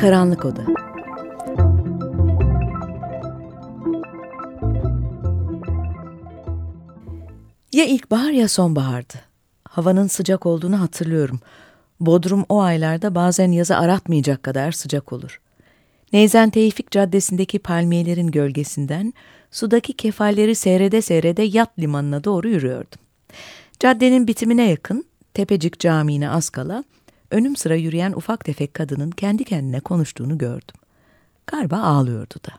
Karanlık Oda Ya ilkbahar ya sonbahardı. Havanın sıcak olduğunu hatırlıyorum. Bodrum o aylarda bazen yazı aratmayacak kadar sıcak olur. Neyzen Tevfik Caddesi'ndeki palmiyelerin gölgesinden sudaki kefalleri seyrede seyrede yat limanına doğru yürüyordum. Caddenin bitimine yakın Tepecik Camii'ne az kala önüm sıra yürüyen ufak tefek kadının kendi kendine konuştuğunu gördüm. Galiba ağlıyordu da.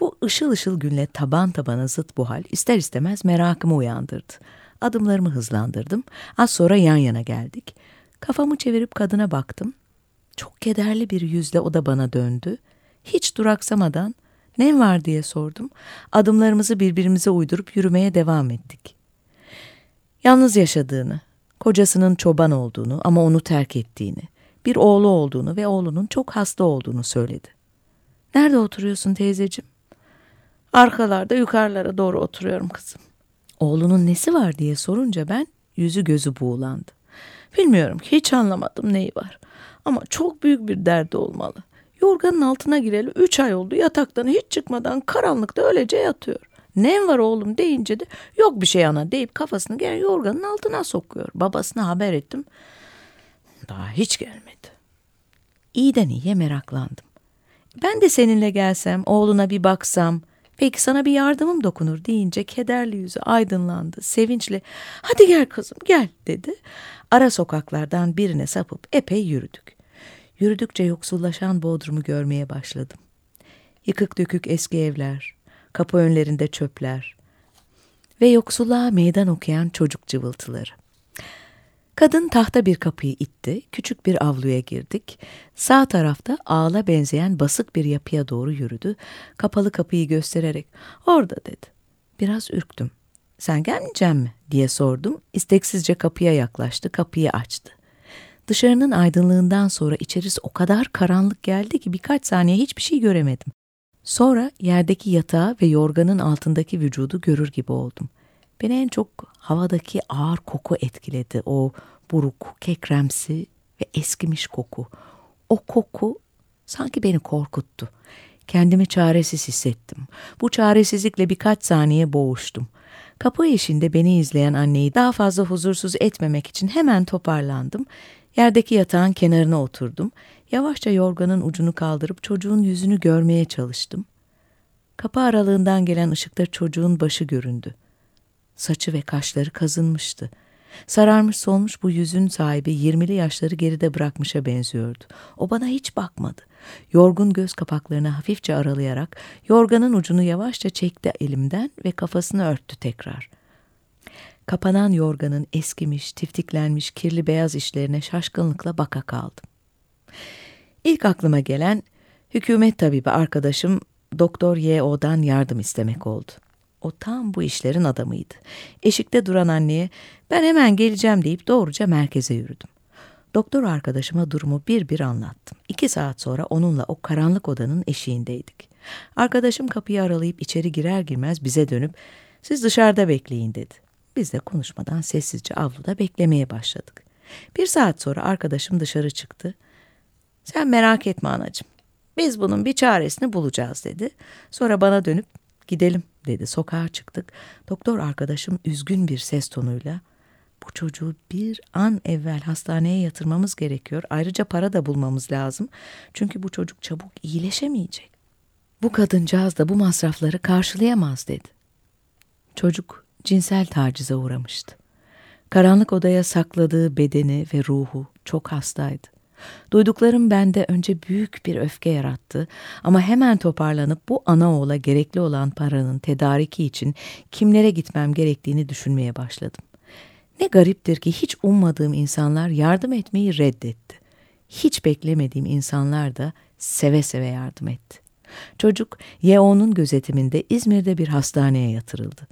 Bu ışıl ışıl günle taban tabana zıt bu hal ister istemez merakımı uyandırdı. Adımlarımı hızlandırdım. Az sonra yan yana geldik. Kafamı çevirip kadına baktım. Çok kederli bir yüzle o da bana döndü. Hiç duraksamadan ne var diye sordum. Adımlarımızı birbirimize uydurup yürümeye devam ettik. Yalnız yaşadığını, kocasının çoban olduğunu ama onu terk ettiğini, bir oğlu olduğunu ve oğlunun çok hasta olduğunu söyledi. Nerede oturuyorsun teyzeciğim? Arkalarda yukarılara doğru oturuyorum kızım. Oğlunun nesi var diye sorunca ben yüzü gözü buğulandı. Bilmiyorum hiç anlamadım neyi var. Ama çok büyük bir derdi olmalı. Yorganın altına gireli üç ay oldu yataktan hiç çıkmadan karanlıkta öylece yatıyor. Ne var oğlum deyince de yok bir şey ana deyip kafasını gene yorganın altına sokuyor. Babasına haber ettim. Daha hiç gelmedi. İyiden iyiye meraklandım. Ben de seninle gelsem, oğluna bir baksam, peki sana bir yardımım dokunur deyince kederli yüzü aydınlandı. Sevinçle hadi gel kızım gel dedi. Ara sokaklardan birine sapıp epey yürüdük. Yürüdükçe yoksullaşan Bodrum'u görmeye başladım. Yıkık dökük eski evler, kapı önlerinde çöpler ve yoksulluğa meydan okuyan çocuk cıvıltıları. Kadın tahta bir kapıyı itti, küçük bir avluya girdik. Sağ tarafta ağla benzeyen basık bir yapıya doğru yürüdü. Kapalı kapıyı göstererek, orada dedi. Biraz ürktüm. Sen gelmeyecek mi diye sordum. İsteksizce kapıya yaklaştı, kapıyı açtı. Dışarının aydınlığından sonra içerisi o kadar karanlık geldi ki birkaç saniye hiçbir şey göremedim. Sonra yerdeki yatağı ve yorganın altındaki vücudu görür gibi oldum. Beni en çok havadaki ağır koku etkiledi. O buruk, kekremsi ve eskimiş koku. O koku sanki beni korkuttu. Kendimi çaresiz hissettim. Bu çaresizlikle birkaç saniye boğuştum. Kapı eşinde beni izleyen anneyi daha fazla huzursuz etmemek için hemen toparlandım. Yerdeki yatağın kenarına oturdum. Yavaşça yorganın ucunu kaldırıp çocuğun yüzünü görmeye çalıştım. Kapı aralığından gelen ışıkta çocuğun başı göründü. Saçı ve kaşları kazınmıştı. Sararmış solmuş bu yüzün sahibi yirmili yaşları geride bırakmışa benziyordu. O bana hiç bakmadı. Yorgun göz kapaklarını hafifçe aralayarak yorganın ucunu yavaşça çekti elimden ve kafasını örttü tekrar. Kapanan yorganın eskimiş, tiftiklenmiş kirli beyaz işlerine şaşkınlıkla baka kaldım. İlk aklıma gelen hükümet tabibi arkadaşım Doktor Y.O.'dan yardım istemek oldu. O tam bu işlerin adamıydı. Eşikte duran anneye ben hemen geleceğim deyip doğruca merkeze yürüdüm. Doktor arkadaşıma durumu bir bir anlattım. İki saat sonra onunla o karanlık odanın eşiğindeydik. Arkadaşım kapıyı aralayıp içeri girer girmez bize dönüp siz dışarıda bekleyin dedi. Biz de konuşmadan sessizce avluda beklemeye başladık. Bir saat sonra arkadaşım dışarı çıktı. Sen merak etme anacığım. Biz bunun bir çaresini bulacağız dedi. Sonra bana dönüp gidelim dedi. Sokağa çıktık. Doktor arkadaşım üzgün bir ses tonuyla bu çocuğu bir an evvel hastaneye yatırmamız gerekiyor. Ayrıca para da bulmamız lazım. Çünkü bu çocuk çabuk iyileşemeyecek. Bu kadıncağız da bu masrafları karşılayamaz dedi. Çocuk cinsel tacize uğramıştı. Karanlık odaya sakladığı bedeni ve ruhu çok hastaydı. Duyduklarım bende önce büyük bir öfke yarattı ama hemen toparlanıp bu ana oğula gerekli olan paranın tedariki için kimlere gitmem gerektiğini düşünmeye başladım. Ne gariptir ki hiç ummadığım insanlar yardım etmeyi reddetti. hiç beklemediğim insanlar da seve seve yardım etti. Çocuk YO'nun gözetiminde İzmir'de bir hastaneye yatırıldı.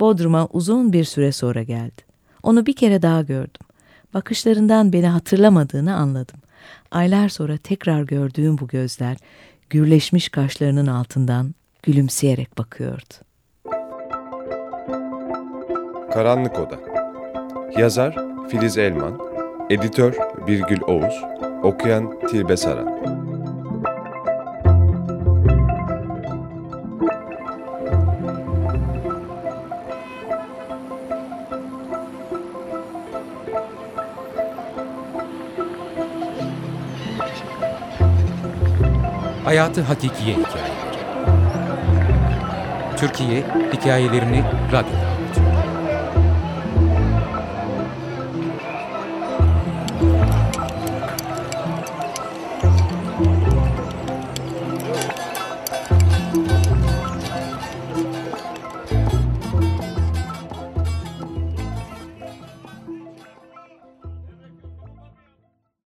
Bodrum'a uzun bir süre sonra geldi. Onu bir kere daha gördüm. Bakışlarından beni hatırlamadığını anladım. Aylar sonra tekrar gördüğüm bu gözler, gürleşmiş kaşlarının altından gülümseyerek bakıyordu. Karanlık Oda Yazar Filiz Elman Editör Birgül Oğuz Okuyan Tilbe Saran Hayatı Hakikiye Hikayeleri Türkiye Hikayelerini Radyo'da